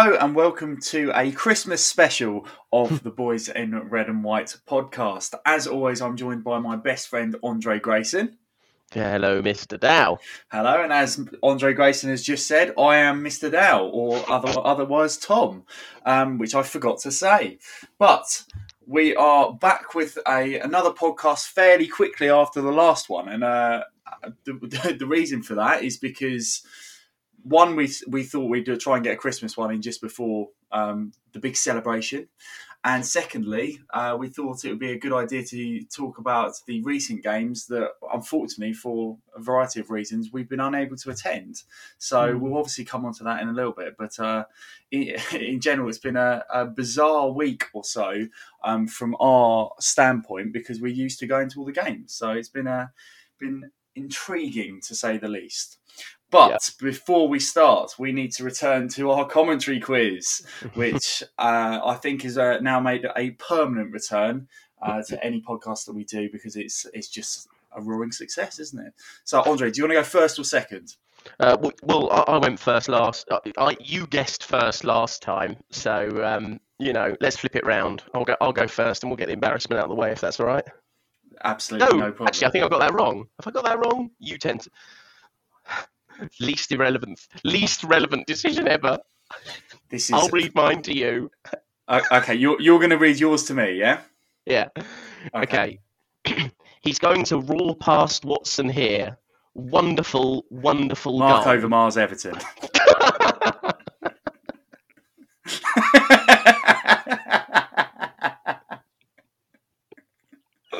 Hello and welcome to a Christmas special of the Boys in Red and White podcast. As always, I'm joined by my best friend Andrei Grayson. Hello, Mr. Dow. Hello, and as Andrei Grayson has just said, I am Mr. Dow, or other, otherwise Tom, um, which I forgot to say. But we are back with a another podcast fairly quickly after the last one, and uh, the, the reason for that is because one we we thought we'd try and get a Christmas one in just before um, the big celebration, and secondly, uh, we thought it would be a good idea to talk about the recent games that, unfortunately, for a variety of reasons, we've been unable to attend. So mm. we'll obviously come on to that in a little bit, but uh, in, in, general, it's been a, a bizarre week or so um, from our standpoint because we're used to going to all the games. So it's been a been intriguing to say the least. But yeah. before we start, we need to return to our commentary quiz, which uh, I think is uh, now made a permanent return uh, to any podcast that we do because it's it's just a roaring success, isn't it? So, Andrei, do you want to go first or second? Uh, well, I, went first last. Uh, I, you guessed first last time, so um, you know, let's flip it round. I'll go. I'll go first, and we'll get the embarrassment out of the way if that's all right. Absolutely no, no problem. Actually, I think I got that wrong. If I got that wrong, you tend to least irrelevant, least relevant decision ever. This is. I'll read mine to you. okay, you're you're going to read yours to me, yeah? Yeah. Okay. okay. He's going to roar past Watson here. Wonderful, wonderful. Mark goal. Overmars Everton.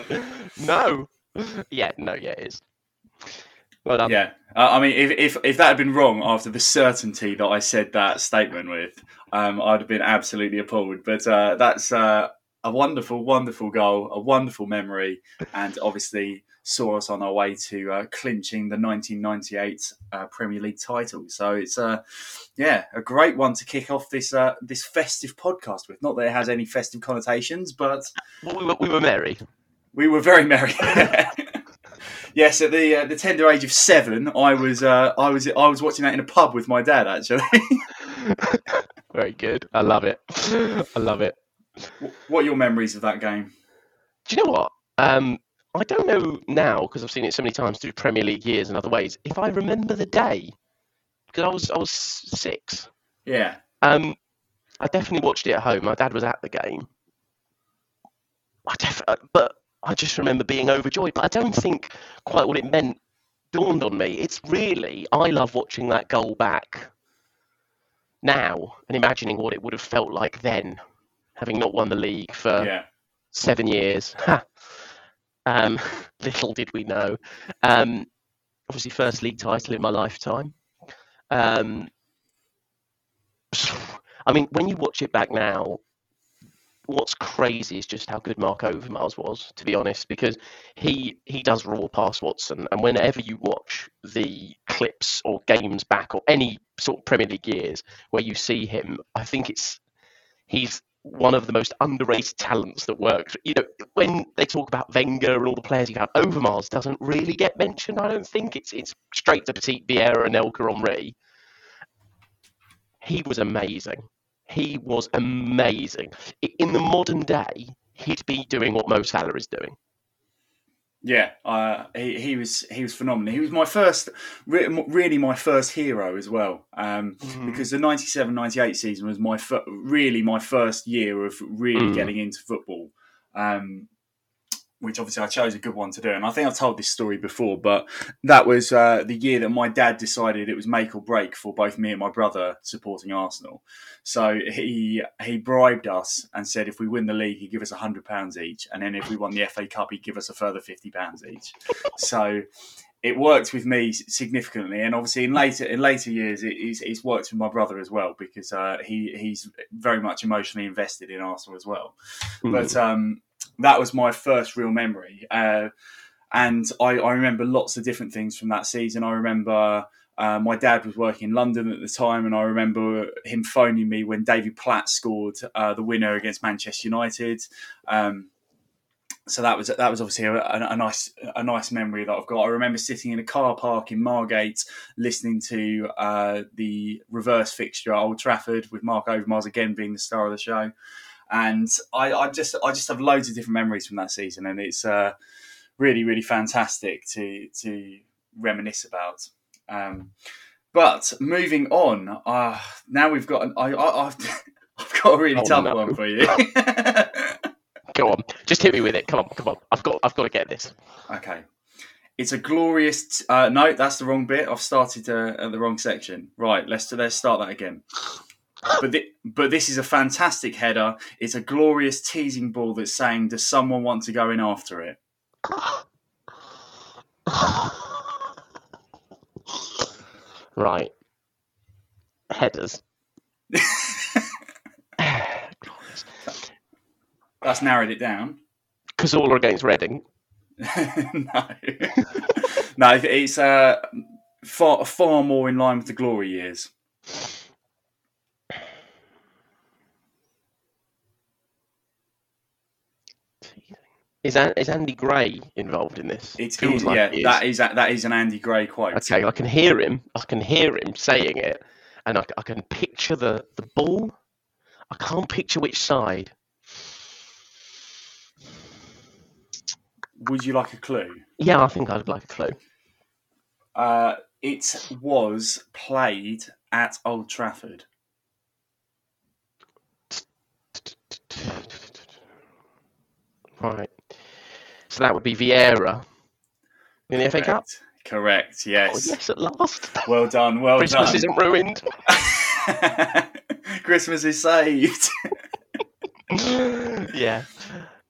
no. Yeah, no, yeah, it is. Well done. Yeah, uh, I mean, if, if if that had been wrong after the certainty that I said that statement with, um, I'd have been absolutely appalled. But uh, that's uh, a wonderful, wonderful goal, a wonderful memory, and obviously saw us on our way to uh, clinching the 1998 uh, Premier League title. So it's uh, yeah, a great one to kick off this uh, this festive podcast with. Not that it has any festive connotations, but well, we, were, we were merry. We were very merry. yes, at the uh, the tender age of seven, I was uh, I was I was watching that in a pub with my dad. Actually, very good. I love it. I love it. What are your memories of that game? Do you know what? Um, I don't know now because I've seen it so many times through Premier League years and other ways. If I remember the day, because I was I was six. Yeah. Um, I definitely watched it at home. My dad was at the game. I def- uh, but I just remember being overjoyed, but I don't think quite what it meant dawned on me. It's really, I love watching that goal back now and imagining what it would have felt like then, having not won the league for yeah. seven years. um, little did we know. Um, obviously, first league title in my lifetime. Um, I mean, when you watch it back now, what's crazy is just how good Marc Overmars was, to be honest, because he he does raw past Watson, and whenever you watch the clips or games back or any sort of Premier League years where you see him, I think it's he's one of the most underrated talents that works. You know, when they talk about Wenger and all the players he had, Overmars doesn't really get mentioned. I don't think it's it's straight to Petit Vieira and Elka Henry. He was amazing he was amazing. In the modern day, he'd be doing what Mo Salah is doing. Yeah, uh, he, he was he was phenomenal. He was my first, really my first hero as well, um, mm. because the 97-98 season was my fir- really my first year of really mm. getting into football. Um, which obviously I chose a good one to do. And I think I've told this story before, but that was uh, the year that my dad decided it was make or break for both me and my brother supporting Arsenal. So he he bribed us and said if we win the league, he'd give us hundred pounds each, and then if we won the FA Cup, he'd give us a further fifty pounds each. so it worked with me significantly, and obviously in later in later years, it, it's, it's worked with my brother as well because uh, he he's very much emotionally invested in Arsenal as well. Mm. But um, that was my first real memory. Uh, and I, I, remember lots of different things from that season. I remember uh, my dad was working in London at the time, and I remember him phoning me when David Platt scored uh, the winner against Manchester United. Um, so that was that was obviously a, a, a, nice a nice memory that I've got. I remember sitting in a car park in Margate, listening to uh, the reverse fixture at Old Trafford with Marc Overmars again being the star of the show, and I, I just I just have loads of different memories from that season, and it's uh, really really fantastic to to reminisce about. Um, but moving on, uh, now we've got an, I, I, I've, I've got a really Oh, tough no. one for you. Go on, just hit me with it. Come on, come on. I've got, I've got to get this. Okay. It's a glorious. Uh, no, that's the wrong bit. I've started uh, at the wrong section. Right, let's let's start that again. But but this is a fantastic header. It's a glorious teasing ball that's saying, "Does someone want to go in after it?" Right. Headers. That's narrowed it down. Cazorla against Reading. no, no, it's uh, far far more in line with the glory years. Is is Andy Gray involved in this? It's Feels like yeah, he is. that is that is an Andy Gray quote. Okay, I can hear him. I can hear him saying it, and I, I can picture the the ball. I can't picture which side. Would you like a clue? Yeah, I think I'd like a clue. Uh, it was played at Old Trafford. Right. So that would be Vieira in the FA Cup. Correct. Oh, Yes. yes, at last. Well done. Well Christmas done. isn't ruined. Christmas is saved. yeah,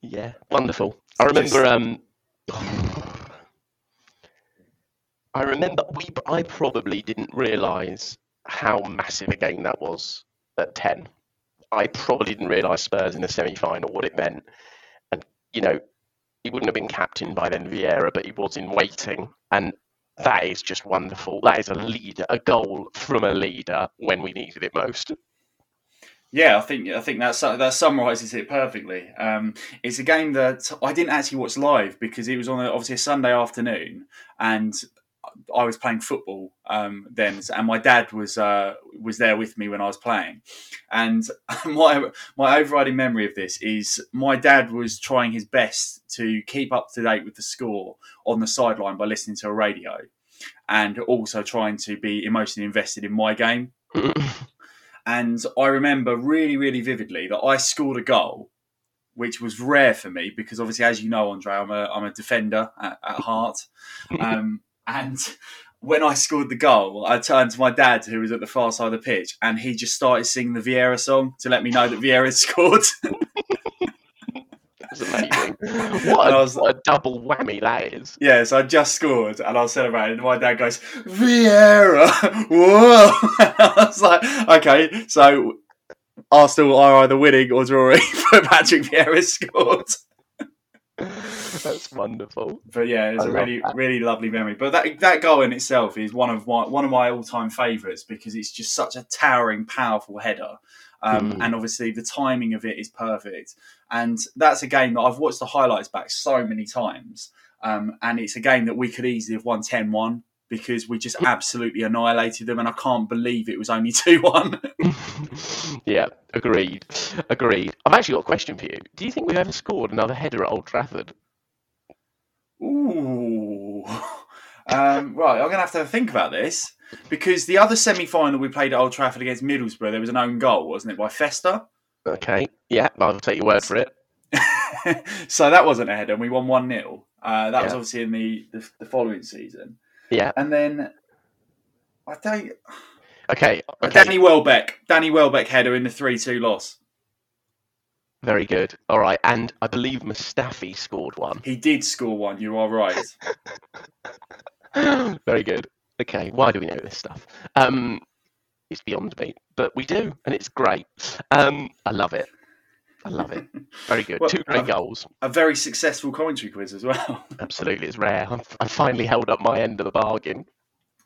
yeah, wonderful. I remember. Um, I remember we. I probably didn't realise how massive a game that was at ten. I probably didn't realise Spurs in the semi-final what it meant, and you know, he wouldn't have been captain by then, Vieira, but he was in waiting, and that is just wonderful. That is a leader, a goal from a leader when we needed it most. Yeah, I think I think that that summarises it perfectly. Um, it's a game that I didn't actually watch live because it was on a, obviously a Sunday afternoon, and I was playing football um, then, and my dad was uh, was there with me when I was playing. And my my overriding memory of this is my dad was trying his best to keep up to date with the score on the sideline by listening to a radio, and also trying to be emotionally invested in my game. And I remember really, really vividly that I scored a goal, which was rare for me because obviously, as you know, Andrei, I'm a, I'm a defender at, at heart. Um, and when I scored the goal, I turned to my dad, who was at the far side of the pitch, and he just started singing the Vieira song to let me know that Vieira had scored. It's amazing. What I a, was- what a double whammy that is. yeah, so I just scored and I was celebrating. And my dad goes, Vieira! Whoa! I was like, okay, so Arsenal are either winning or drawing, but Patrick Vieira scored. That's wonderful. But yeah, it's I a really, that. really lovely memory. But that that goal in itself is one of my one of my all time favourites because it's just such a towering, powerful header, um, Mm. and obviously the timing of it is perfect. And that's a game that I've watched the highlights back so many times, um, and it's a game that we could easily have won 10-1 because we just absolutely annihilated them, and I can't believe it was only two one. yeah, agreed. Agreed. I've actually got a question for you. Do you think we've ever scored another header at Old Trafford? Um, right, I'm going to have to think about this because the other semi final we played at Old Trafford against Middlesbrough, there was an own goal, wasn't it, by Festa? Okay. Yeah, I'll take your word for it. so that wasn't a header, and we won 1 0. Uh, that was obviously in the, the, the following season. Yeah. And then I don't. Okay. Okay. Danny Welbeck. Danny Welbeck header in the 3 2 loss. Very good. All right. And I believe Mustafi scored one. He did score one, you are right. Very good. Okay. Why do we know this stuff? Um, it's beyond me, but we do, and it's great. Um, I love it. I love it. Very good. Well, Two great I've- goals. a very successful commentary quiz as well. Absolutely, it's rare. I've, I finally held up my end of the bargain.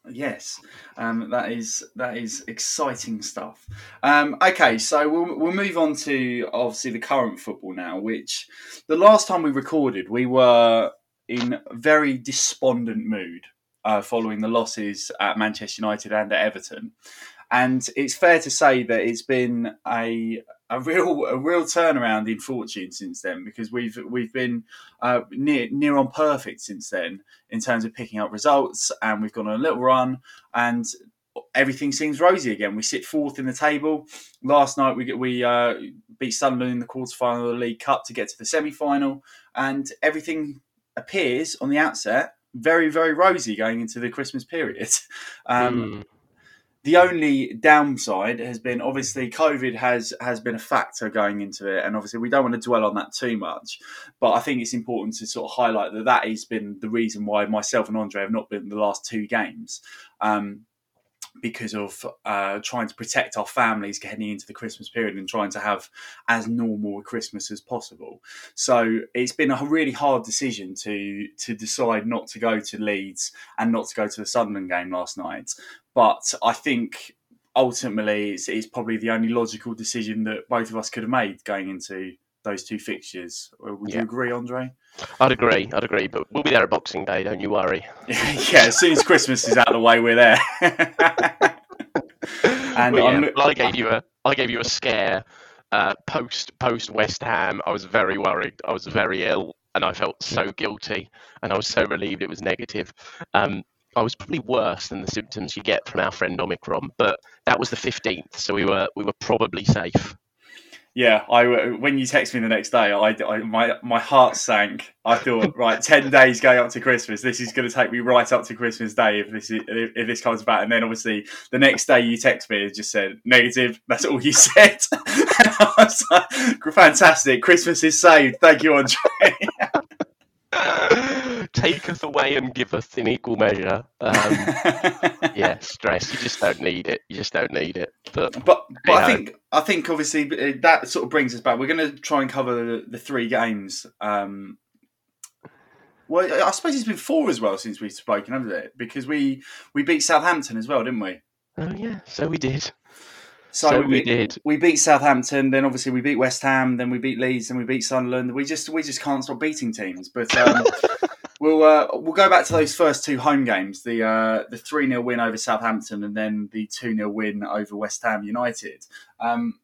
Yes, um, that is that is exciting stuff. Um, okay, so we'll we'll move on to obviously the current football now. Which the last time we recorded, we were in very despondent mood uh, following the losses at Manchester United and at Everton, and it's fair to say that it's been a a real a real turnaround in fortune since then because we've we've been uh, near near on perfect since then in terms of picking up results and we've gone on a little run and everything seems rosy again. We sit fourth in the table. Last night we we uh, beat Sunderland in the quarterfinal of the League Cup to get to the semi final and everything appears on the outset very very rosy going into the Christmas period. Um, mm the only downside has been obviously COVID has has been a factor going into it, and obviously we don't want to dwell on that too much. But I think it's important to sort of highlight that that has been the reason why myself and Andrei have not been in the last two games. Um, because of uh, trying to protect our families getting into the Christmas period and trying to have as normal a Christmas as possible. So it's been a really hard decision to to decide not to go to Leeds and not to go to the Sunderland game last night. But I think ultimately it's, it's probably the only logical decision that both of us could have made going into those two fixtures. Would yeah. you agree, Andrei? I'd agree. I'd agree. But we'll be there at Boxing Day. Don't you worry. yeah, as soon as Christmas is out of the way, we're there. and well, yeah, I gave you a I gave you a scare uh, post post West Ham. I was very worried. I was very ill, and I felt so guilty, and I was so relieved it was negative. Um, I was probably worse than the symptoms you get from our friend Omicron, but that was the fifteenth, so we were we were probably safe. Yeah, I when you text me the next day, I, I my my heart sank. I thought, right, ten days going up to Christmas. This is going to take me right up to Christmas Day if this is, if, if this comes back. And then obviously the next day you text me and just said negative. That's all you said. like, fantastic. Christmas is saved. Thank you, Andrei. taketh away and giveth in equal measure. Um, yeah, stress. You just don't need it. You just don't need it. But but, but I think I think obviously uh, that sort of brings us back. We're going to try and cover the, the three games. Um, well, I suppose it's been four as well since we've spoken, hasn't it? Because we we beat Southampton as well, didn't we? Oh yeah, so we did. So, so we, we, did. We beat Southampton, then obviously we beat West Ham, then we beat Leeds, and we beat Sunderland. We just we just can't stop beating teams. But um, we'll uh, we'll go back to those first two home games: the uh, the three 0 win over Southampton, and then the two 0 win over West Ham United. Um,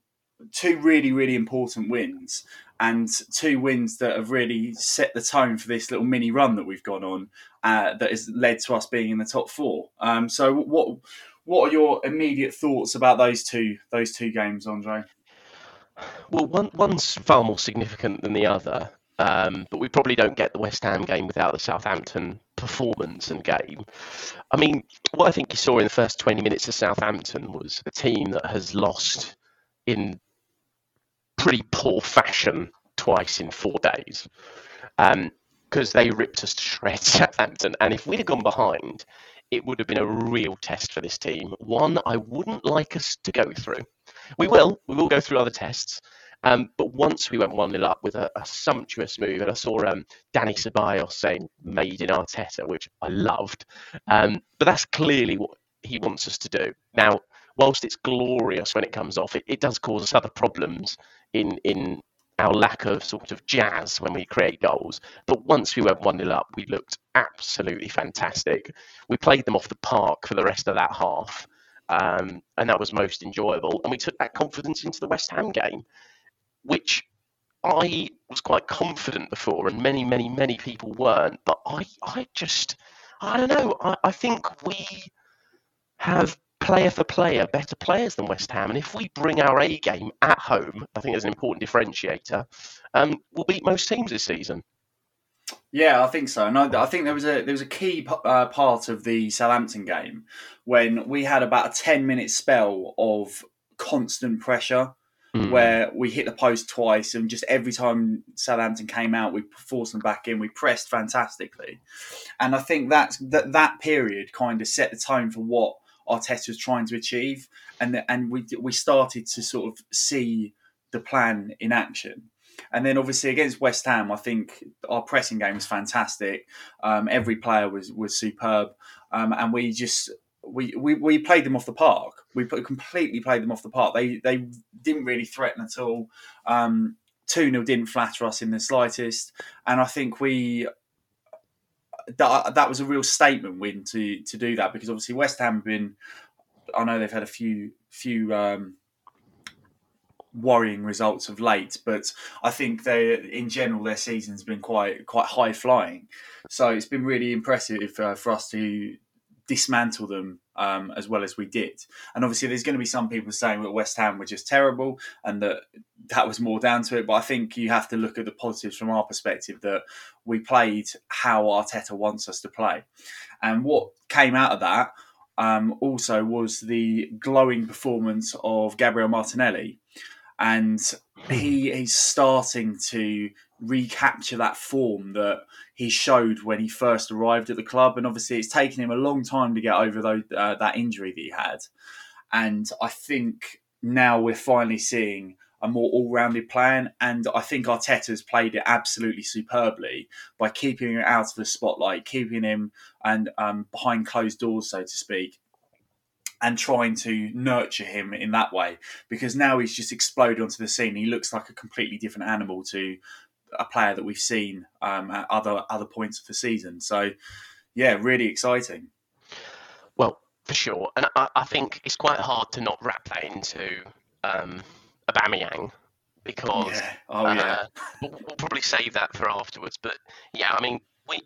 two really really important wins, and two wins that have really set the tone for this little mini run that we've gone on. Uh, that has led to us being in the top four. Um, so what what are your immediate thoughts about those two those two games, Andrei? Well, one one's far more significant than the other, um, but we probably don't get the West Ham game without the Southampton performance and game. I mean, what I think you saw in the first 20 minutes of Southampton was a team that has lost in pretty poor fashion twice in four days. Because um, they ripped us to shreds, at Southampton. And if we'd have gone behind, it would have been a real test for this team. One I wouldn't like us to go through. We will. We will go through other tests. Um, but once we went 1 0 up with a, a, sumptuous move, and I saw um, Dani Ceballos saying made in Arteta, which I loved. Um, but that's clearly what he wants us to do. Now, whilst it's glorious when it comes off, it, it does cause us other problems in, in our lack of sort of jazz when we create goals. But once we went 1 0 up, we looked absolutely fantastic. We played them off the park for the rest of that half, um, and that was most enjoyable. And we took that confidence into the West Ham game, which I was quite confident before, and many, many, many people weren't. But I, I just, I don't know. I, I think we have player for player better players than West Ham. And if we bring our A game at home, I think there's an important differentiator. Um, we'll beat most teams this season. Yeah, I think so, and I, I think there was a there was a key uh, part of the Southampton game when we had about a ten minute spell of constant pressure, mm. where we hit the post twice, and just every time Southampton came out, we forced them back in. We pressed fantastically, and I think that's that that period kind of set the tone for what Arteta was trying to achieve, and and we we started to sort of see the plan in action. And then obviously against West Ham, I think our pressing game was fantastic. Um, every player was was superb, um, and we just we, we, we played them off the park. We completely played them off the park. They they didn't really threaten at all. Um, 2 0 didn't flatter us in the slightest. And I think we. That, that was a real statement win to to do that because obviously West Ham have been. I know they've had a few few um, worrying results of late, but I think they, in general, their season's been quite quite high flying. So it's been really impressive uh, for us to dismantle them um, as well as we did. And obviously, there's going to be some people saying that West Ham were just terrible and that that was more down to it. But I think you have to look at the positives from our perspective that we played how Arteta wants us to play. And what came out of that um, also was the glowing performance of Gabriel Martinelli and he is starting to recapture that form that he showed when he first arrived at the club. And obviously, it's taken him a long time to get over those, uh, that injury that he had. And I think now we're finally seeing a more all-rounded plan, and I think Arteta's played it absolutely superbly by keeping him out of the spotlight, keeping him and um, behind closed doors, so to speak, and trying to nurture him in that way because now he's just exploded onto the scene. He looks like a completely different animal to a player that we've seen um, at other other points of the season. So, yeah, really exciting. Well, for sure, and I, I think it's quite hard to not wrap that into um, Aubameyang because yeah. Oh, yeah. Uh, we'll, we'll probably save that for afterwards. But yeah, I mean, we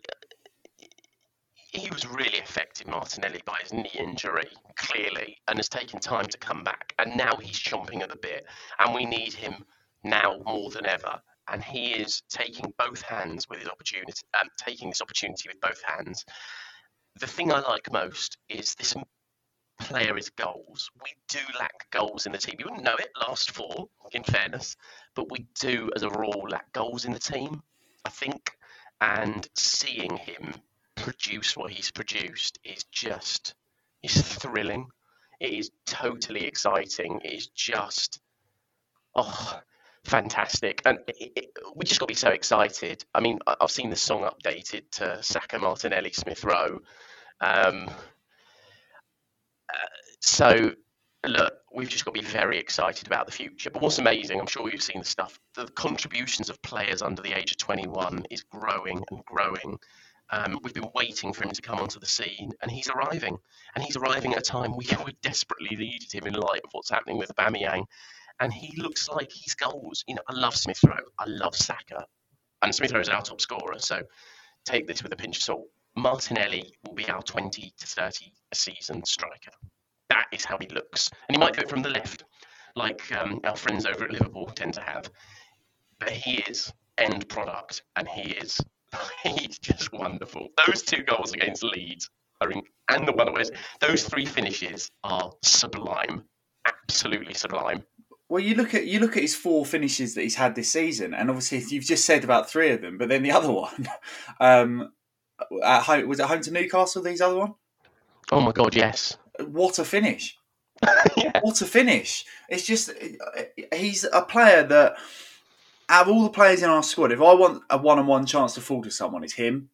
he was really affected, Martinelli, by his knee injury, clearly, and has taken time to come back. And now he's chomping at the bit, and we need him now more than ever. And he is taking both hands with his opportunity, um, taking this opportunity with both hands. The thing I like most is this player is goals. We do lack goals in the team. You wouldn't know it last four, in fairness, but we do, as a rule, lack goals in the team. I think, and seeing him produce what he's produced is just is thrilling. It is totally exciting. It is just oh fantastic, and it, it, we just got to be so excited. I mean, I've seen the song updated to Saka Martinelli Smith Rowe. Um, uh, so look, we've just got to be very excited about the future. But what's amazing, I'm sure you've seen the stuff, the contributions of players under the age of 21 is growing and growing. Um, we've been waiting for him to come onto the scene, and he's arriving. And he's arriving at a time we, we desperately needed him in light of what's happening with Aubameyang. And he looks like he's goals. You know, I love Smith Rowe. I love Saka. And Smith Rowe is our top scorer, so take this with a pinch of salt. Martinelli will be our 20 to 30 a season striker. That is how he looks. And he might do it from the left, like um, our friends over at Liverpool tend to have. But he is end product, and he is he's just wonderful. Those two goals against Leeds in, and the one away, those three finishes are sublime, absolutely sublime. Well, you look at you look at his four finishes that he's had this season, and obviously you've just said about three of them, but then the other one, um, at home, was it home to Newcastle? These other one? Oh my god, yes! What a finish! yeah. What a finish! It's just he's a player that out of all the players in our squad, if I want a one-on-one chance to fall to someone, it's him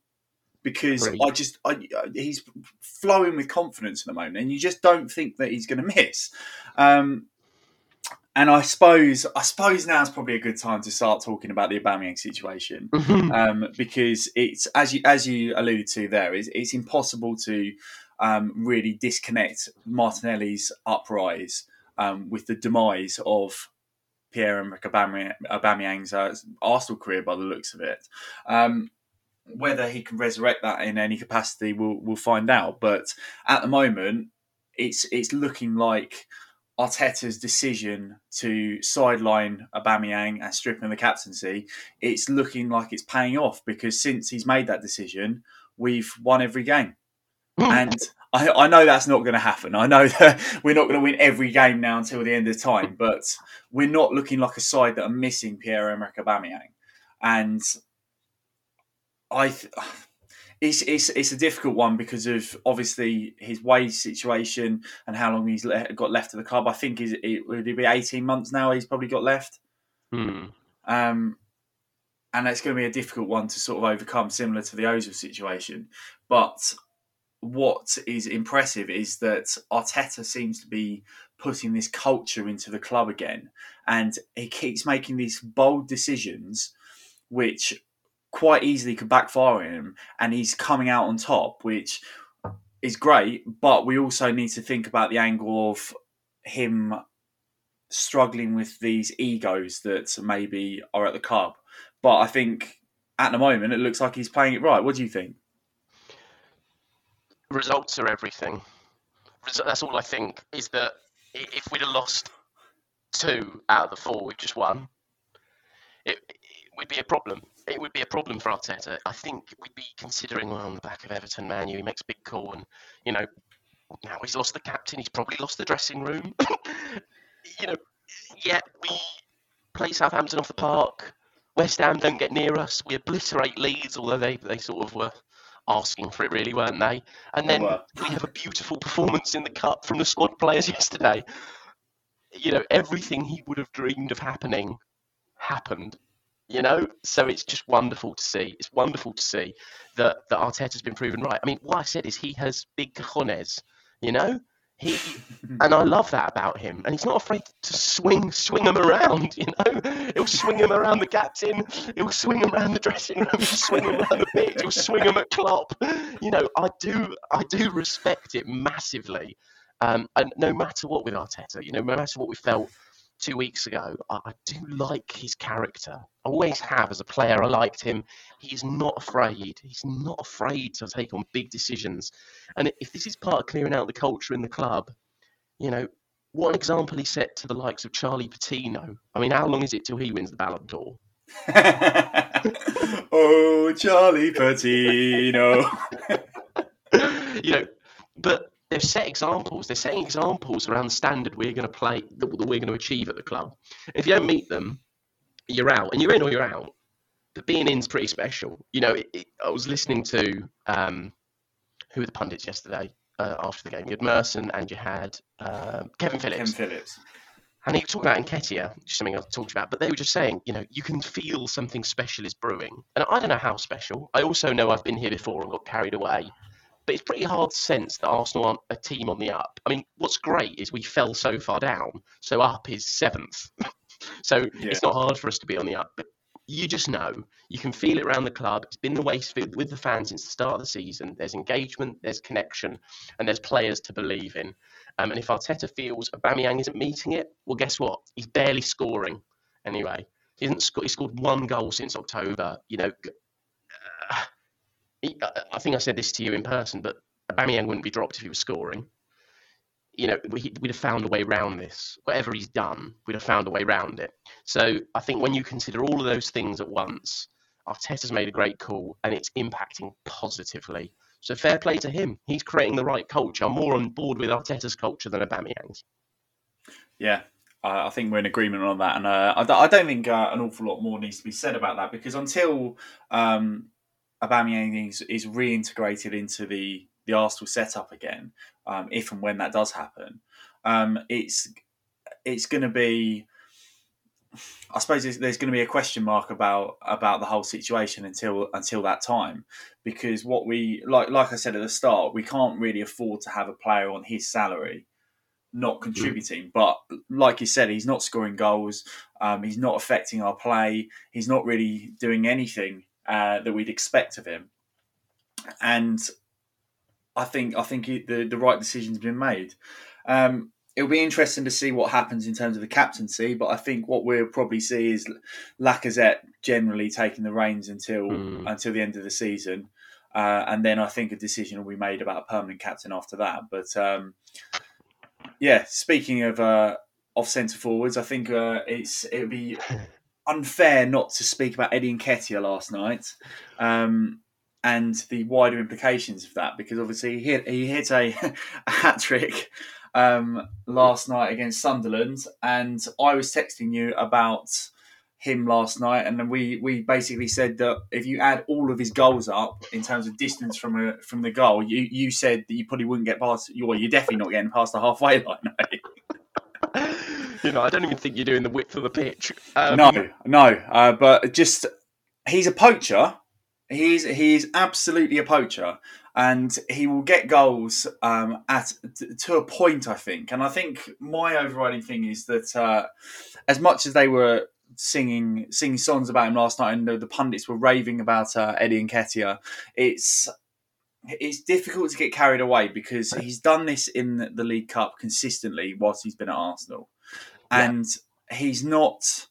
because Brilliant. I just I, he's flowing with confidence at the moment, and you just don't think that he's going to miss. Um, and I suppose I suppose now is probably a good time to start talking about the Aubameyang situation mm-hmm. um, because it's as you as you alluded to there, it's, it's impossible to um, really disconnect Martinelli's uprise um, with the demise of Pierre-Emerick Aubameyang's uh, Arsenal career by the looks of it. Um, whether he can resurrect that in any capacity, we'll we'll find out. But at the moment, it's it's looking like Arteta's decision to sideline Aubameyang and strip him the captaincy. It's looking like it's paying off because since he's made that decision, we've won every game. And I, I know that's not going to happen. I know that we're not going to win every game now until the end of time, but we're not looking like a side that are missing Pierre Emerick Aubameyang, and I. Th- it's, it's it's a difficult one because of obviously his wage situation and how long he's le- got left of the club. I think is it would it be eighteen months now? He's probably got left. Hmm. Um, and it's going to be a difficult one to sort of overcome, similar to the Ozil situation. But what is impressive is that Arteta seems to be putting this culture into the club again, and he keeps making these bold decisions, which quite easily could backfire on him, and he's coming out on top, which is great. But we also need to think about the angle of him struggling with these egos that maybe are at the club. But I think at the moment it looks like he's playing it right. What do you think? Results are everything. That's all I think. Is that if we'd have lost two out of the four we've just won, it, it would be a problem. It would be a problem for Arteta. I think we'd be considering well, on the back of Everton, Man he makes big call, and you know now he's lost the captain. He's probably lost the dressing room. you know, yeah, we play Southampton off the park. West Ham don't get near us. We obliterate Leeds, although they, they sort of were asking for it, really, weren't they? And then we have a beautiful performance in the cup from the squad players yesterday. You know, everything he would have dreamed of happening happened. You know, so it's just wonderful to see. It's wonderful to see that that Arteta's been proven right. I mean, what I said is he has big cojones. You know, he and I love that about him. And he's not afraid to swing swing him around. You know, he'll swing him around the captain. He'll swing him around the dressing room. He'll swing him around the pitch. He'll swing him at Klopp. You know, I do I do respect it massively. Um, and no matter what with Arteta, you know, no matter what we felt two weeks ago, I, do like his character. I always have as a player. I liked him. He's not afraid. He's not afraid to take on big decisions. And if this is part of clearing out the culture in the club, you know, what an example he set to the likes of Charlie Patino. I mean, how long is it till he wins the Ballon d'Or? oh, Charlie Patino. you know, but they've set examples. They're setting examples around the standard we're going to play that, that we're going to achieve at the club. If you don't meet them, you're out, and you're in or you're out. But being in's pretty special. You know, it, it, I was listening to um, who were the pundits yesterday uh, after the game. You had Merson and you had uh, Kevin Phillips. Kevin Phillips. And he was talking about Nketiah, something I talked about, but they were just saying, you know, you can feel something special is brewing. And I don't know how special. I also know I've been here before and got carried away but it's pretty hard to sense that Arsenal aren't a team on the up. I mean, what's great is we fell so far down, so up is seventh. so yeah. it's not hard for us to be on the up. But you just know, you can feel it around the club. It's been the way with the fans since the start of the season. There's engagement, there's connection, and there's players to believe in. Um, and if Arteta feels Aubameyang isn't meeting it, well, guess what? He's barely scoring. Anyway, he hasn't sco- he scored one goal since October. You know, uh, I think I said this to you in person, but Aubameyang wouldn't be dropped if he was scoring. You know, we, would have found a way around this. Whatever he's done, we'd have found a way around it. So I think when you consider all of those things at once, Arteta's made a great call and it's impacting positively. So fair play to him. He's creating the right culture. I'm more on board with Arteta's culture than Aubameyang's. Yeah, I think we're in agreement on that, and uh, I, I, don't think uh, an awful lot more needs to be said about that because until um, Aubameyang is, is reintegrated into the the Arsenal setup again, um, if and when that does happen, um, it's it's going to be. I suppose there's going to be a question mark about about the whole situation until until that time, because what we like like I said at the start, we can't really afford to have a player on his salary not contributing. But like you said, he's not scoring goals. Um, he's not affecting our play. He's not really doing anything uh, that we'd expect of him. And I think I think the the right decision's been made. Um, it'll be interesting to see what happens in terms of the captaincy, but I think what we'll probably see is Lacazette generally taking the reins until mm. until the end of the season, uh, and then I think a decision will be made about a permanent captain after that. But um, yeah, speaking of uh, off centre forwards, I think uh, it's it'll be unfair not to speak about Eddie Nketiah last night um, and the wider implications of that because obviously he hit, he hit a, a hat trick um, last night against Sunderland and I was texting you about him last night and then we we basically said that if you add all of his goals up in terms of distance from a from the goal you you said that you probably wouldn't get past well you're definitely not getting past the halfway line you know, I don't even think you're doing the width of the pitch. Um, no, no, uh, but just he's a poacher. He's he's absolutely a poacher, and he will get goals um, at to a point, I think. And I think my overriding thing is that uh, as much as they were singing singing songs about him last night, and the, the pundits were raving about uh, Eddie Nketiah, it's it's difficult to get carried away because he's done this in the League Cup consistently whilst he's been at Arsenal, and he's not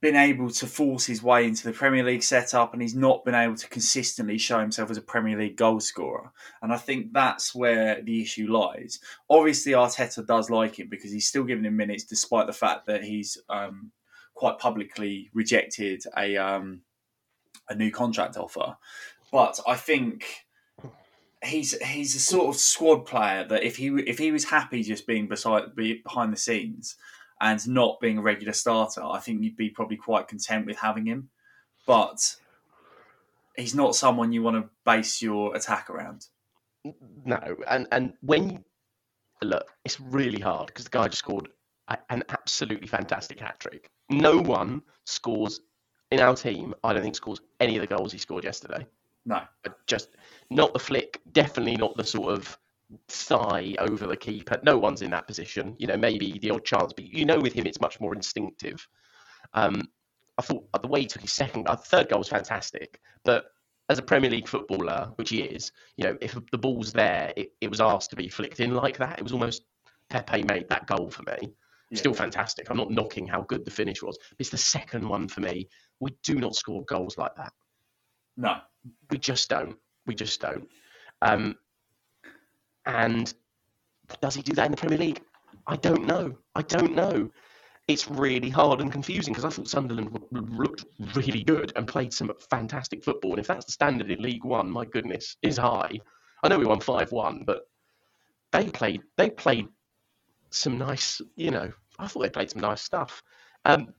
been able to force his way into the Premier League setup and he's not been able to consistently show himself as a Premier League goal scorer. And I think that's where the issue lies. Obviously, Arteta does like him because he's still giving him minutes despite the fact that he's um, quite publicly rejected a, um, a new contract offer. But I think he's he's a sort of squad player that if he if he was happy just being beside behind the scenes and not being a regular starter, I think you'd be probably quite content with having him. But he's not someone you want to base your attack around. No, and and when look, it's really hard because the guy just scored an absolutely fantastic hat trick. No one scores in our team. I don't think scores any of the goals he scored yesterday. No, just not the flick. Definitely not the sort of thigh over the keeper. No one's in that position. You know, maybe the odd chance, but you know, with him, it's much more instinctive. Um, I thought the way he took his second, uh, third goal was fantastic, but as a Premier League footballer, which he is, you know, if the ball's there, it, it was asked to be flicked in like that. It was almost Pepe made that goal for me. Yeah. Still fantastic. I'm not knocking how good the finish was. It's the second one for me. We do not score goals like that. No, we just don't. We just don't. Um, and does he do that in the Premier League? I don't know. I don't know. It's really hard and confusing because I thought Sunderland looked really good and played some fantastic football. And if that's the standard in League One, my goodness, is high. I know we won five one, but they played they played some nice. You know, I thought they played some nice stuff. Um,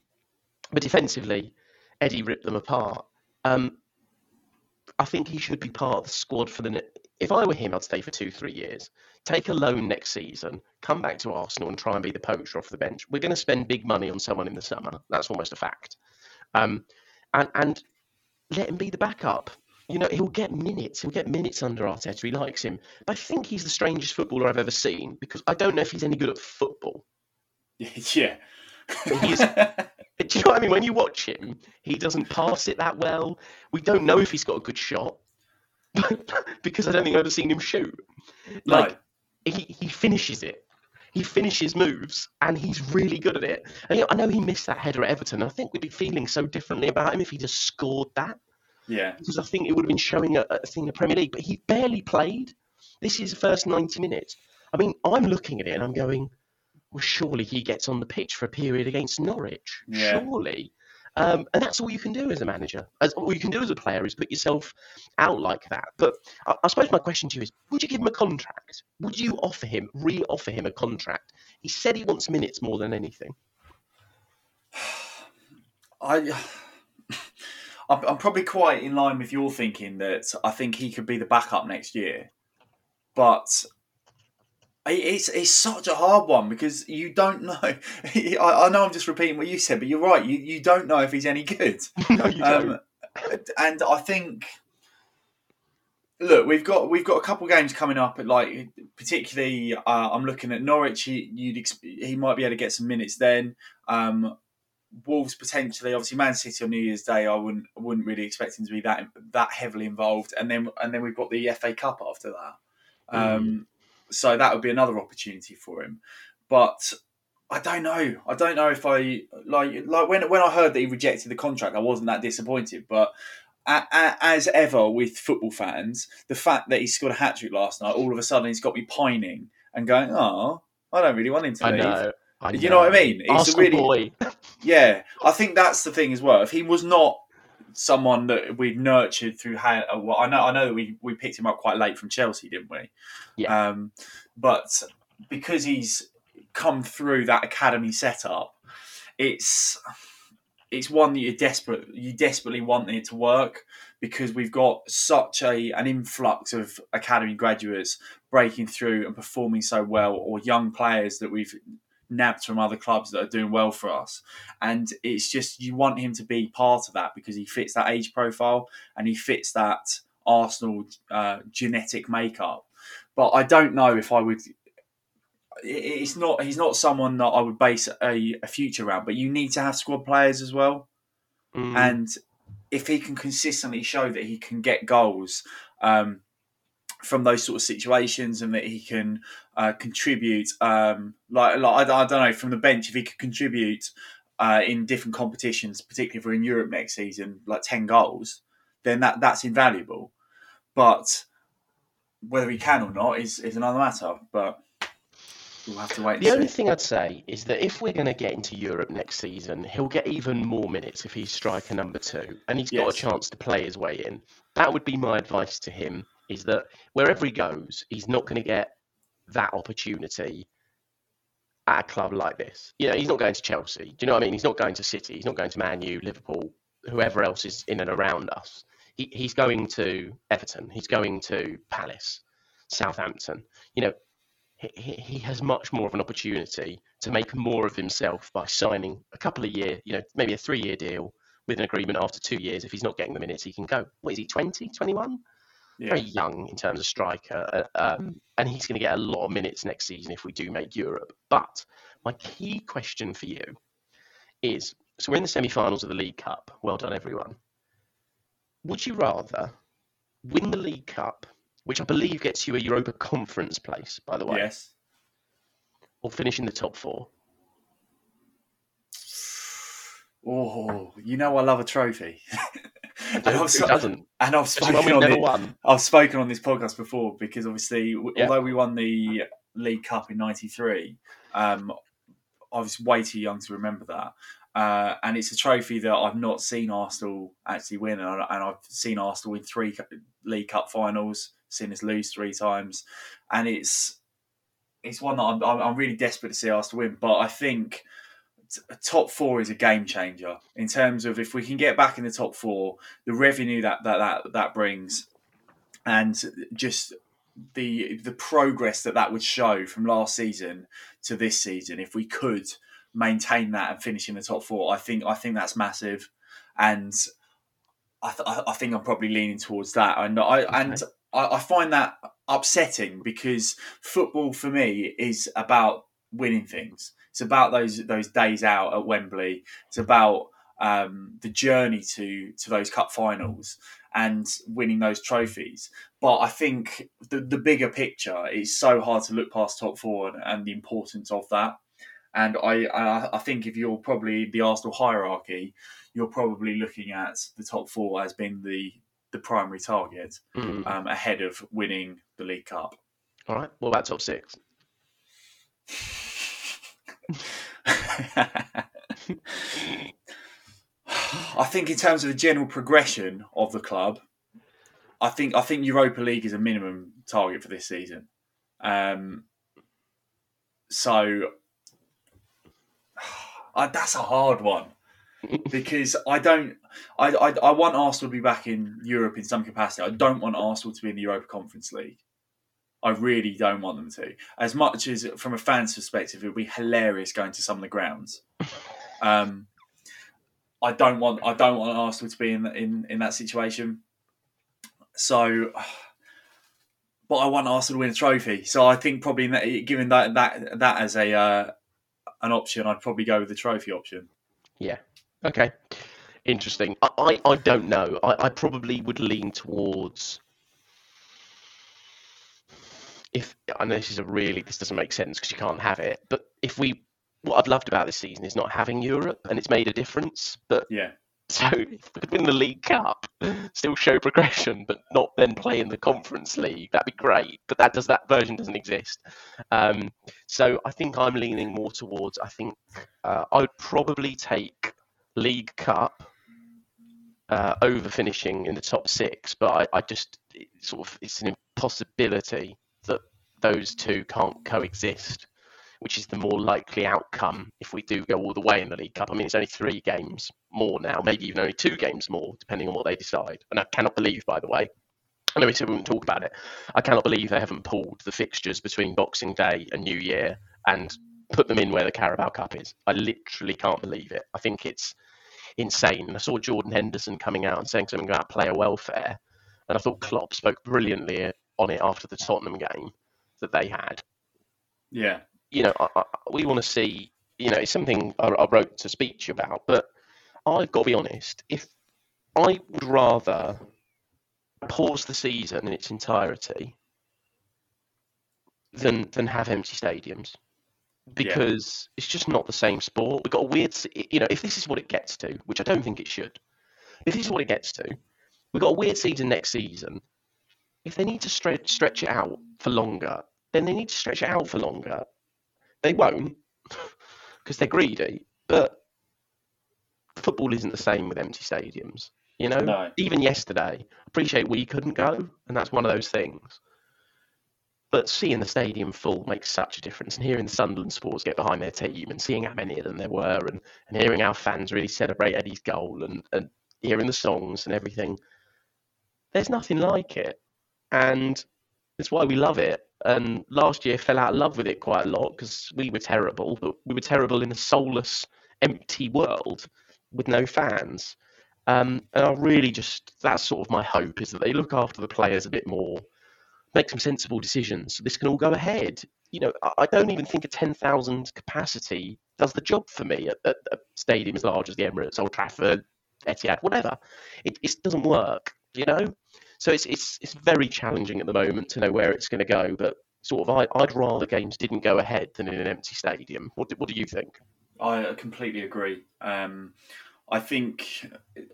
but defensively, Eddie ripped them apart. Um, I think he should be part of the squad for the if I were him, I'd stay for two, three years, take a loan next season, come back to Arsenal and try and be the poacher off the bench. We're going to spend big money on someone in the summer. That's almost a fact. Um, and, and let him be the backup. You know, he'll get minutes. He'll get minutes under Arteta. He likes him. But I think he's the strangest footballer I've ever seen because I don't know if he's any good at football. Yeah. He's, do you know what I mean? When you watch him, he doesn't pass it that well. We don't know if he's got a good shot. because I don't think I've ever seen him shoot. Like no. he, he finishes it. He finishes moves and he's really good at it. And you know, I know he missed that header at Everton. I think we'd be feeling so differently about him if he just scored that. Yeah. Because I think it would have been showing a, a thing in the Premier League, but he barely played. This is the first 90 minutes. I mean, I'm looking at it and I'm going, well, surely he gets on the pitch for a period against Norwich. Yeah. Surely. Um, and that's all you can do as a manager. As all you can do as a player is put yourself out like that. But I, I suppose my question to you is: Would you give him a contract? Would you offer him, re-offer him a contract? He said he wants minutes more than anything. I. I'm probably quite in line with your thinking that I think he could be the backup next year, but it's it's such a hard one because you don't know. I, I, know I'm just repeating what you said, but you're right. You you don't know if he's any good. no, you don't. Um, and I think, look, we've got we've got a couple games coming up. Like particularly, uh, I'm looking at Norwich. He, you'd he might be able to get some minutes then. Um, Wolves potentially, obviously, Man City on New Year's Day. I wouldn't I wouldn't really expect him to be that that heavily involved. And then and then we've got the FA Cup after that. Um, mm so that would be another opportunity for him. But I don't know. I don't know if I like like when when I heard that he rejected the contract, I wasn't that disappointed. But as ever with football fans, the fact that he scored a hat trick last night, all of a sudden he's got me pining and going, "Oh, I don't really want him to I leave." Know. I you know. what I mean? It's a really, boy. yeah. I think that's the thing as well. If he was not someone that we've nurtured through how uh, well I know I know that we, we picked him up quite late from Chelsea, didn't we? Yeah. Um, but because he's come through that academy setup, it's it's one that you desperate you desperately want it to work because we've got such a an influx of academy graduates breaking through and performing so well, or young players that we've nabbed from other clubs that are doing well for us. And it's just you want him to be part of that because he fits that age profile and he fits that Arsenal uh, genetic makeup. But I don't know if I would. It's not. He's not someone that I would base a, a future around. But you need to have squad players as well. Mm. And if he can consistently show that he can get goals um, from those sort of situations and that he can uh, contribute, um, like, like I, I, don't know, from the bench, if he could contribute uh, in different competitions, particularly if we're in Europe next season, like 10 goals, then that, that's invaluable. But whether he can or not is, is another matter. But we'll have to wait. The only thing I'd say is that if we're going to get into Europe next season, he'll get even more minutes if he's striker number two, and he's got a chance to play his way in. That would be my advice to him: is that wherever he goes, he's not going to get that opportunity at a club like this. You know, he's not going to Chelsea. Do you know what I mean? He's not going to City. He's not going to Man U, Liverpool, whoever else is in and around us. He, he's going to Everton. He's going to Palace, Southampton. You know, he, he has much more of an opportunity to make more of himself by signing a couple of year, you know, maybe a three year deal with an agreement after two years. If he's not getting the minutes, he can go. What is he, 20, 21? Yeah. Very young in terms of striker. uh, Um, and he's going to get a lot of minutes next season if we do make Europe. But my key question for you is so we're in the semi finals of the League Cup. Well done, everyone. Would you rather win the League Cup, which I believe gets you a Europa Conference place, by the way, Yes. or finish in the top four? Oh, you know I love a trophy. and, I've, sp- doesn't? and I've spoken on never the, won. I've spoken on this podcast before because obviously, Yeah. although we won the League Cup in '93, um, I was way too young to remember that. Uh, and it's a trophy that I've not seen Arsenal actually win, and, I, and I've seen Arsenal win three League Cup finals, seen us lose three times, and it's it's one that I'm, I'm really desperate to see Arsenal win. But I think top four is a game changer in terms of if we can get back in the top four, the revenue that that that, that brings, and just the the progress that that would show from last season to this season. If we could maintain that and finish in the top four, I think I think that's massive, and I, th- I think I'm probably leaning towards that. And I and I, I find that upsetting because football for me is about winning things. It's about those those days out at Wembley. It's about um, the journey to to those cup finals and winning those trophies. But I think the the bigger picture is so hard to look past top four and, and the importance of that. And I, I I think if you're probably the Arsenal hierarchy, you're probably looking at the top four as being the the primary target Mm. um, ahead of winning the League Cup. All right. What about top six? I think in terms of the general progression of the club, I think I think Europa League is a minimum target for this season. Um, so I, that's a hard one because I don't. I, I I want Arsenal to be back in Europe in some capacity. I don't want Arsenal to be in the Europa Conference League. I really don't want them to. As much as from a fan's perspective, it would be hilarious going to some of the grounds. Um, I don't want I don't want Arsenal to be in in, in that situation. So, but I want Arsenal to win a trophy. So I think probably in that, given that that that as a uh, an option, I'd probably go with the trophy option. Yeah. Okay. Interesting. I, I, I don't know. I, I probably would lean towards if I know this is a really this doesn't make sense because you can't have it. But if we what I've loved about this season is not having Europe and it's made a difference. But Yeah, so if we could win the League Cup, still show progression, but not then play in the Conference League, that'd be great. But that does that version doesn't exist. Um, so I think I'm leaning more towards. I think uh, I would probably take League Cup uh, over finishing in the top six, but I, I just it sort of it's an impossibility those two can't coexist. Which is the more likely outcome if we do go all the way in the League Cup? I mean, it's only three games more now, maybe even only two games more, depending on what they decide. And I cannot believe, by the way, I know we said we wouldn't talk about it. I cannot believe they haven't pulled the fixtures between Boxing Day and New Year and put them in where the Carabao Cup is. I literally can't believe it. I think it's insane. I saw Jordan Henderson coming out and saying something about player welfare. And I thought Klopp spoke brilliantly on it after the Tottenham game that they had. Yeah. You know, I, I, we want to see, you know, it's something I, I wrote to speech about, but I've got to be honest, if I would rather pause the season in its entirety than than have empty stadiums because yeah. it's just not the same sport. We've got a weird, you know, if this is what it gets to, which I don't think it should, if this is what it gets to, we've got a weird season next season. If they need to stretch stretch it out for longer, then they need to stretch it out for longer. They won't because they're greedy, but football isn't the same with empty stadiums. You know, no. even yesterday, appreciate we couldn't go, and that's one of those things. But seeing the stadium full makes such a difference, and hearing the Sunderland supporters get behind their team, and seeing how many of them there were, and, and hearing our fans really celebrate Eddie's goal, and, and hearing the songs and everything, there's nothing like it, and it's why we love it. And last year fell out of love with it quite a lot because we were terrible, but we were terrible in a soulless, empty world with no fans. Um, and I really just, that's sort of my hope is that they look after the players a bit more, make some sensible decisions so this can all go ahead. You know, I don't even think a 10,000 capacity does the job for me at, at a stadium as large as the Emirates, Old Trafford, Etihad, whatever. It, it doesn't work, you know? So it's, it's, it's very challenging at the moment to know where it's going to go, but sort of I, I'd rather games didn't go ahead than in an empty stadium. What do, what do you think? I completely agree. Um, I think,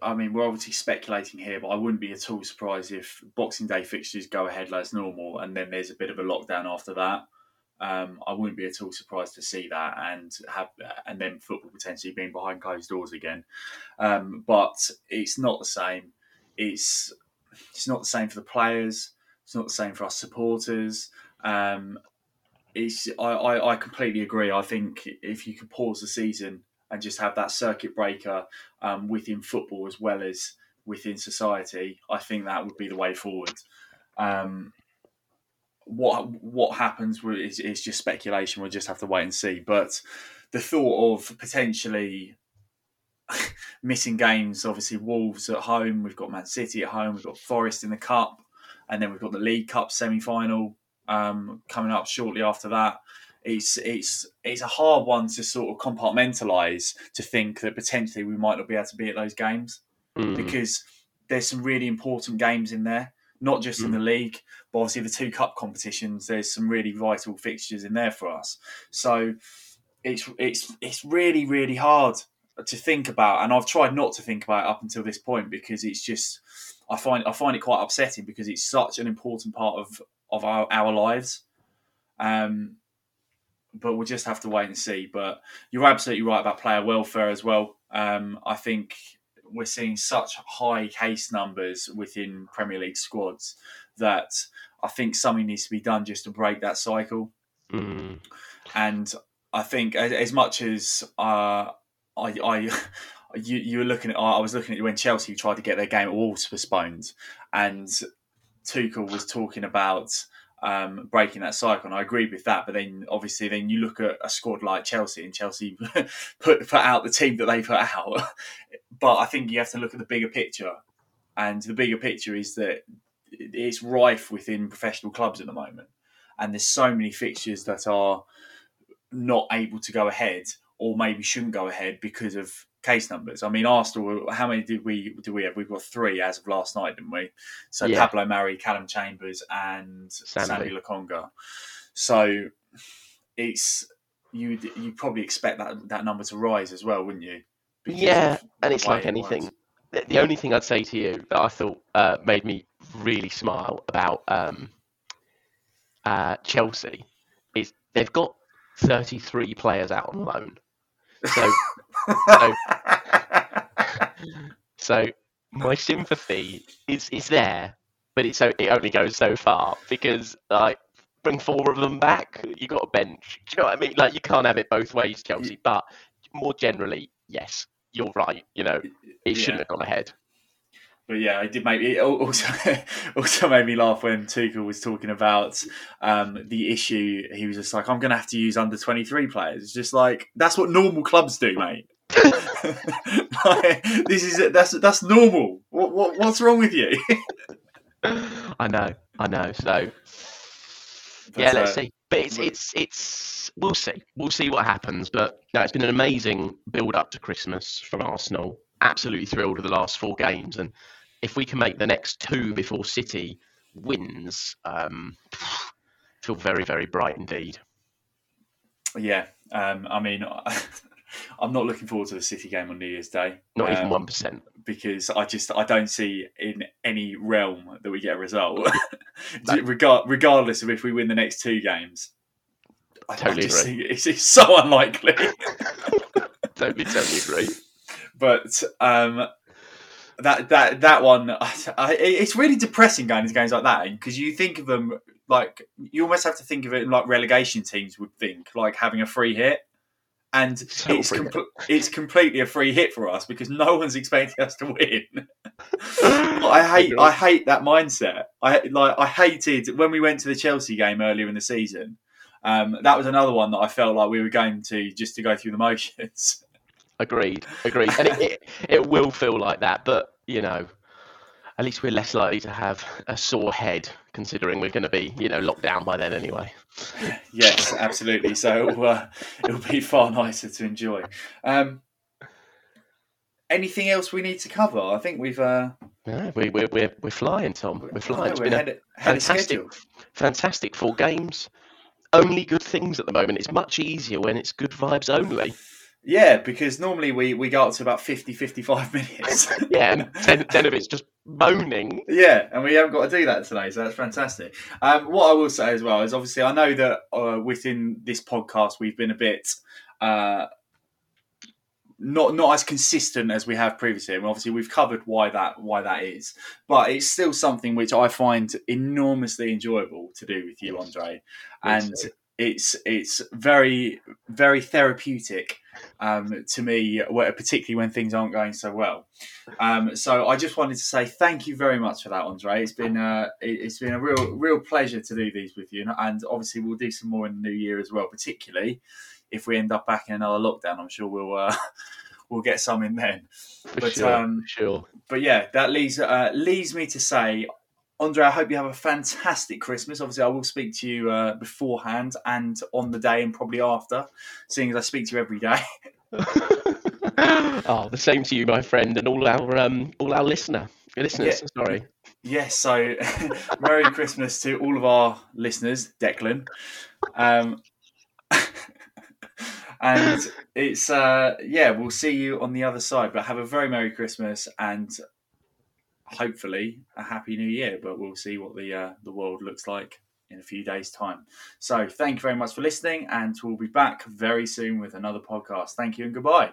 I mean, we're obviously speculating here, but I wouldn't be at all surprised if Boxing Day fixtures go ahead as normal and then there's a bit of a lockdown after that. Um, I wouldn't be at all surprised to see that and have and then football potentially being behind closed doors again. Um, but it's not the same. It's it's not the same for the players. It's not the same for us supporters. Um, it's I, I, I completely agree. I think if you could pause the season and just have that circuit breaker um, within football as well as within society, I think that would be the way forward. Um, what what happens is, is just speculation. We'll just have to wait and see. But the thought of potentially missing games, obviously Wolves at home, we've got Man City at home, we've got Forest in the cup, and then we've got the League Cup semi final um, coming up shortly after that it's it's it's a hard one to sort of compartmentalize to think that potentially we might not be able to be at those games mm. because there's some really important games in there not just mm. in the league but obviously the two cup competitions there's some really vital fixtures in there for us so it's it's it's really really hard to think about and I've tried not to think about it up until this point because it's just I find I find it quite upsetting because it's such an important part of of our, our lives um, but we'll just have to wait and see. But you're absolutely right about player welfare as well. Um, I think we're seeing such high case numbers within Premier League squads that I think something needs to be done just to break that cycle. Mm. And I think as, much as uh, I, I you, you were looking at, I was looking at when Chelsea tried to get their game Wolves postponed, and Tuchel was talking about um, breaking that cycle. And I agree with that. But then obviously, then you look at a squad like Chelsea, and Chelsea put put out the team that they put out. but I think you have to look at the bigger picture, and the bigger picture is that it's rife within professional clubs at the moment, and there's so many fixtures that are not able to go ahead or maybe shouldn't go ahead because of case numbers. I mean, Arsenal. How many did we do we have? We've got three as of last night, didn't we? So yeah. Pablo Mari, Calum Chambers, and Sambi Lokonga. So it's you. You probably expect that that number to rise as well, wouldn't you? Because yeah, and it's like anything. The, the only thing I'd say to you that I thought uh, made me really smile about um, uh, Chelsea is they've got 33 players out on loan. So, so, so, my sympathy is is there, but it's it only goes so far because like bring four of them back, you got a bench. Do you know what I mean? Like you can't have it both ways, Chelsea. But more generally, yes, you're right. You know, it shouldn't have gone ahead but yeah, it did make it also also made me laugh when Tuchel was talking about um, the issue. He was just like, "I'm going to have to use under 23 players." It's just like that's what normal clubs do, mate. like, this is that's that's normal. What, what what's wrong with you? I know, I know. So But, yeah, let's uh, see. But it's it's it's we'll see. We'll see what happens. But no, it's been an amazing build up to Christmas from Arsenal. Absolutely thrilled with the last four games, and if we can make the next two before City wins, um, feel very very bright indeed. Yeah, um, I mean, I'm not looking forward to the City game on New Year's Day. Not even um, one percent. because I just I don't see in any realm that we get a result, No. Regard, regardless of if we win the next two games. I, I Totally just agree. it's, it's so unlikely. Totally, totally agree. but um, that that that one, I, I, it's really depressing going into games like that because you think of them like you almost have to think of it like relegation teams would think, like having a free hit. And So it's compl- it's completely a free hit for us because no one's expecting us to win. I hate. I hate that mindset. I like I hated when we went to the Chelsea game earlier in the season. Um, that was another one that I felt like we were going to just to go through the motions. Agreed, agreed. And it, it, it will feel like that, but you know, at least we're less likely to have a sore head, considering we're going to be, you know, locked down by then anyway. yes, absolutely. So it'll, uh, it'll be far nicer to enjoy. Um, anything else we need to cover? I think we've uh, Yeah, we, we're, we're, we're flying, Tom. We're flying. It's been a ahead, of- ahead of fantastic, fantastic four games. Only good things at the moment. It's much easier when it's good vibes only. Yeah, because normally we, we go up to about 50, 55 minutes. Yeah, and 10, 10 of it's just moaning. Yeah, and we haven't got to do that today, so that's fantastic. Um, what I will say as well is obviously I know that uh, within this podcast we've been a bit uh, not not as consistent as we have previously, and obviously we've covered why that why that is. But it's still something which I find enormously enjoyable to do with you, Andrei, and. It's it's very very therapeutic um, to me, particularly when things aren't going so well. Um, so I just wanted to say thank you very much for that, Andrei. It's been uh, it- it's been a real real pleasure to do these with you, and obviously we'll do some more in the new year as well. Particularly if we end up back in another lockdown, I'm sure we'll uh, we'll get some in then. For But, sure, um, sure. But yeah, that leaves uh, leaves me to say. Andrei, I hope you have a fantastic Christmas. Obviously, I will speak to you uh, beforehand and on the day and probably after, seeing as I speak to you every day. oh, the same to you, my friend, and all our um, all our listener listeners. Sorry. Yes, so Merry Christmas to all of our listeners, Declan. Um, and it's uh, yeah, we'll see you on the other side. But have a very Merry Christmas and hopefully a Happy New Year. But we'll see what the uh, the world looks like in a few days' time. So thank you very much for listening, and we'll be back very soon with another podcast. Thank you and goodbye.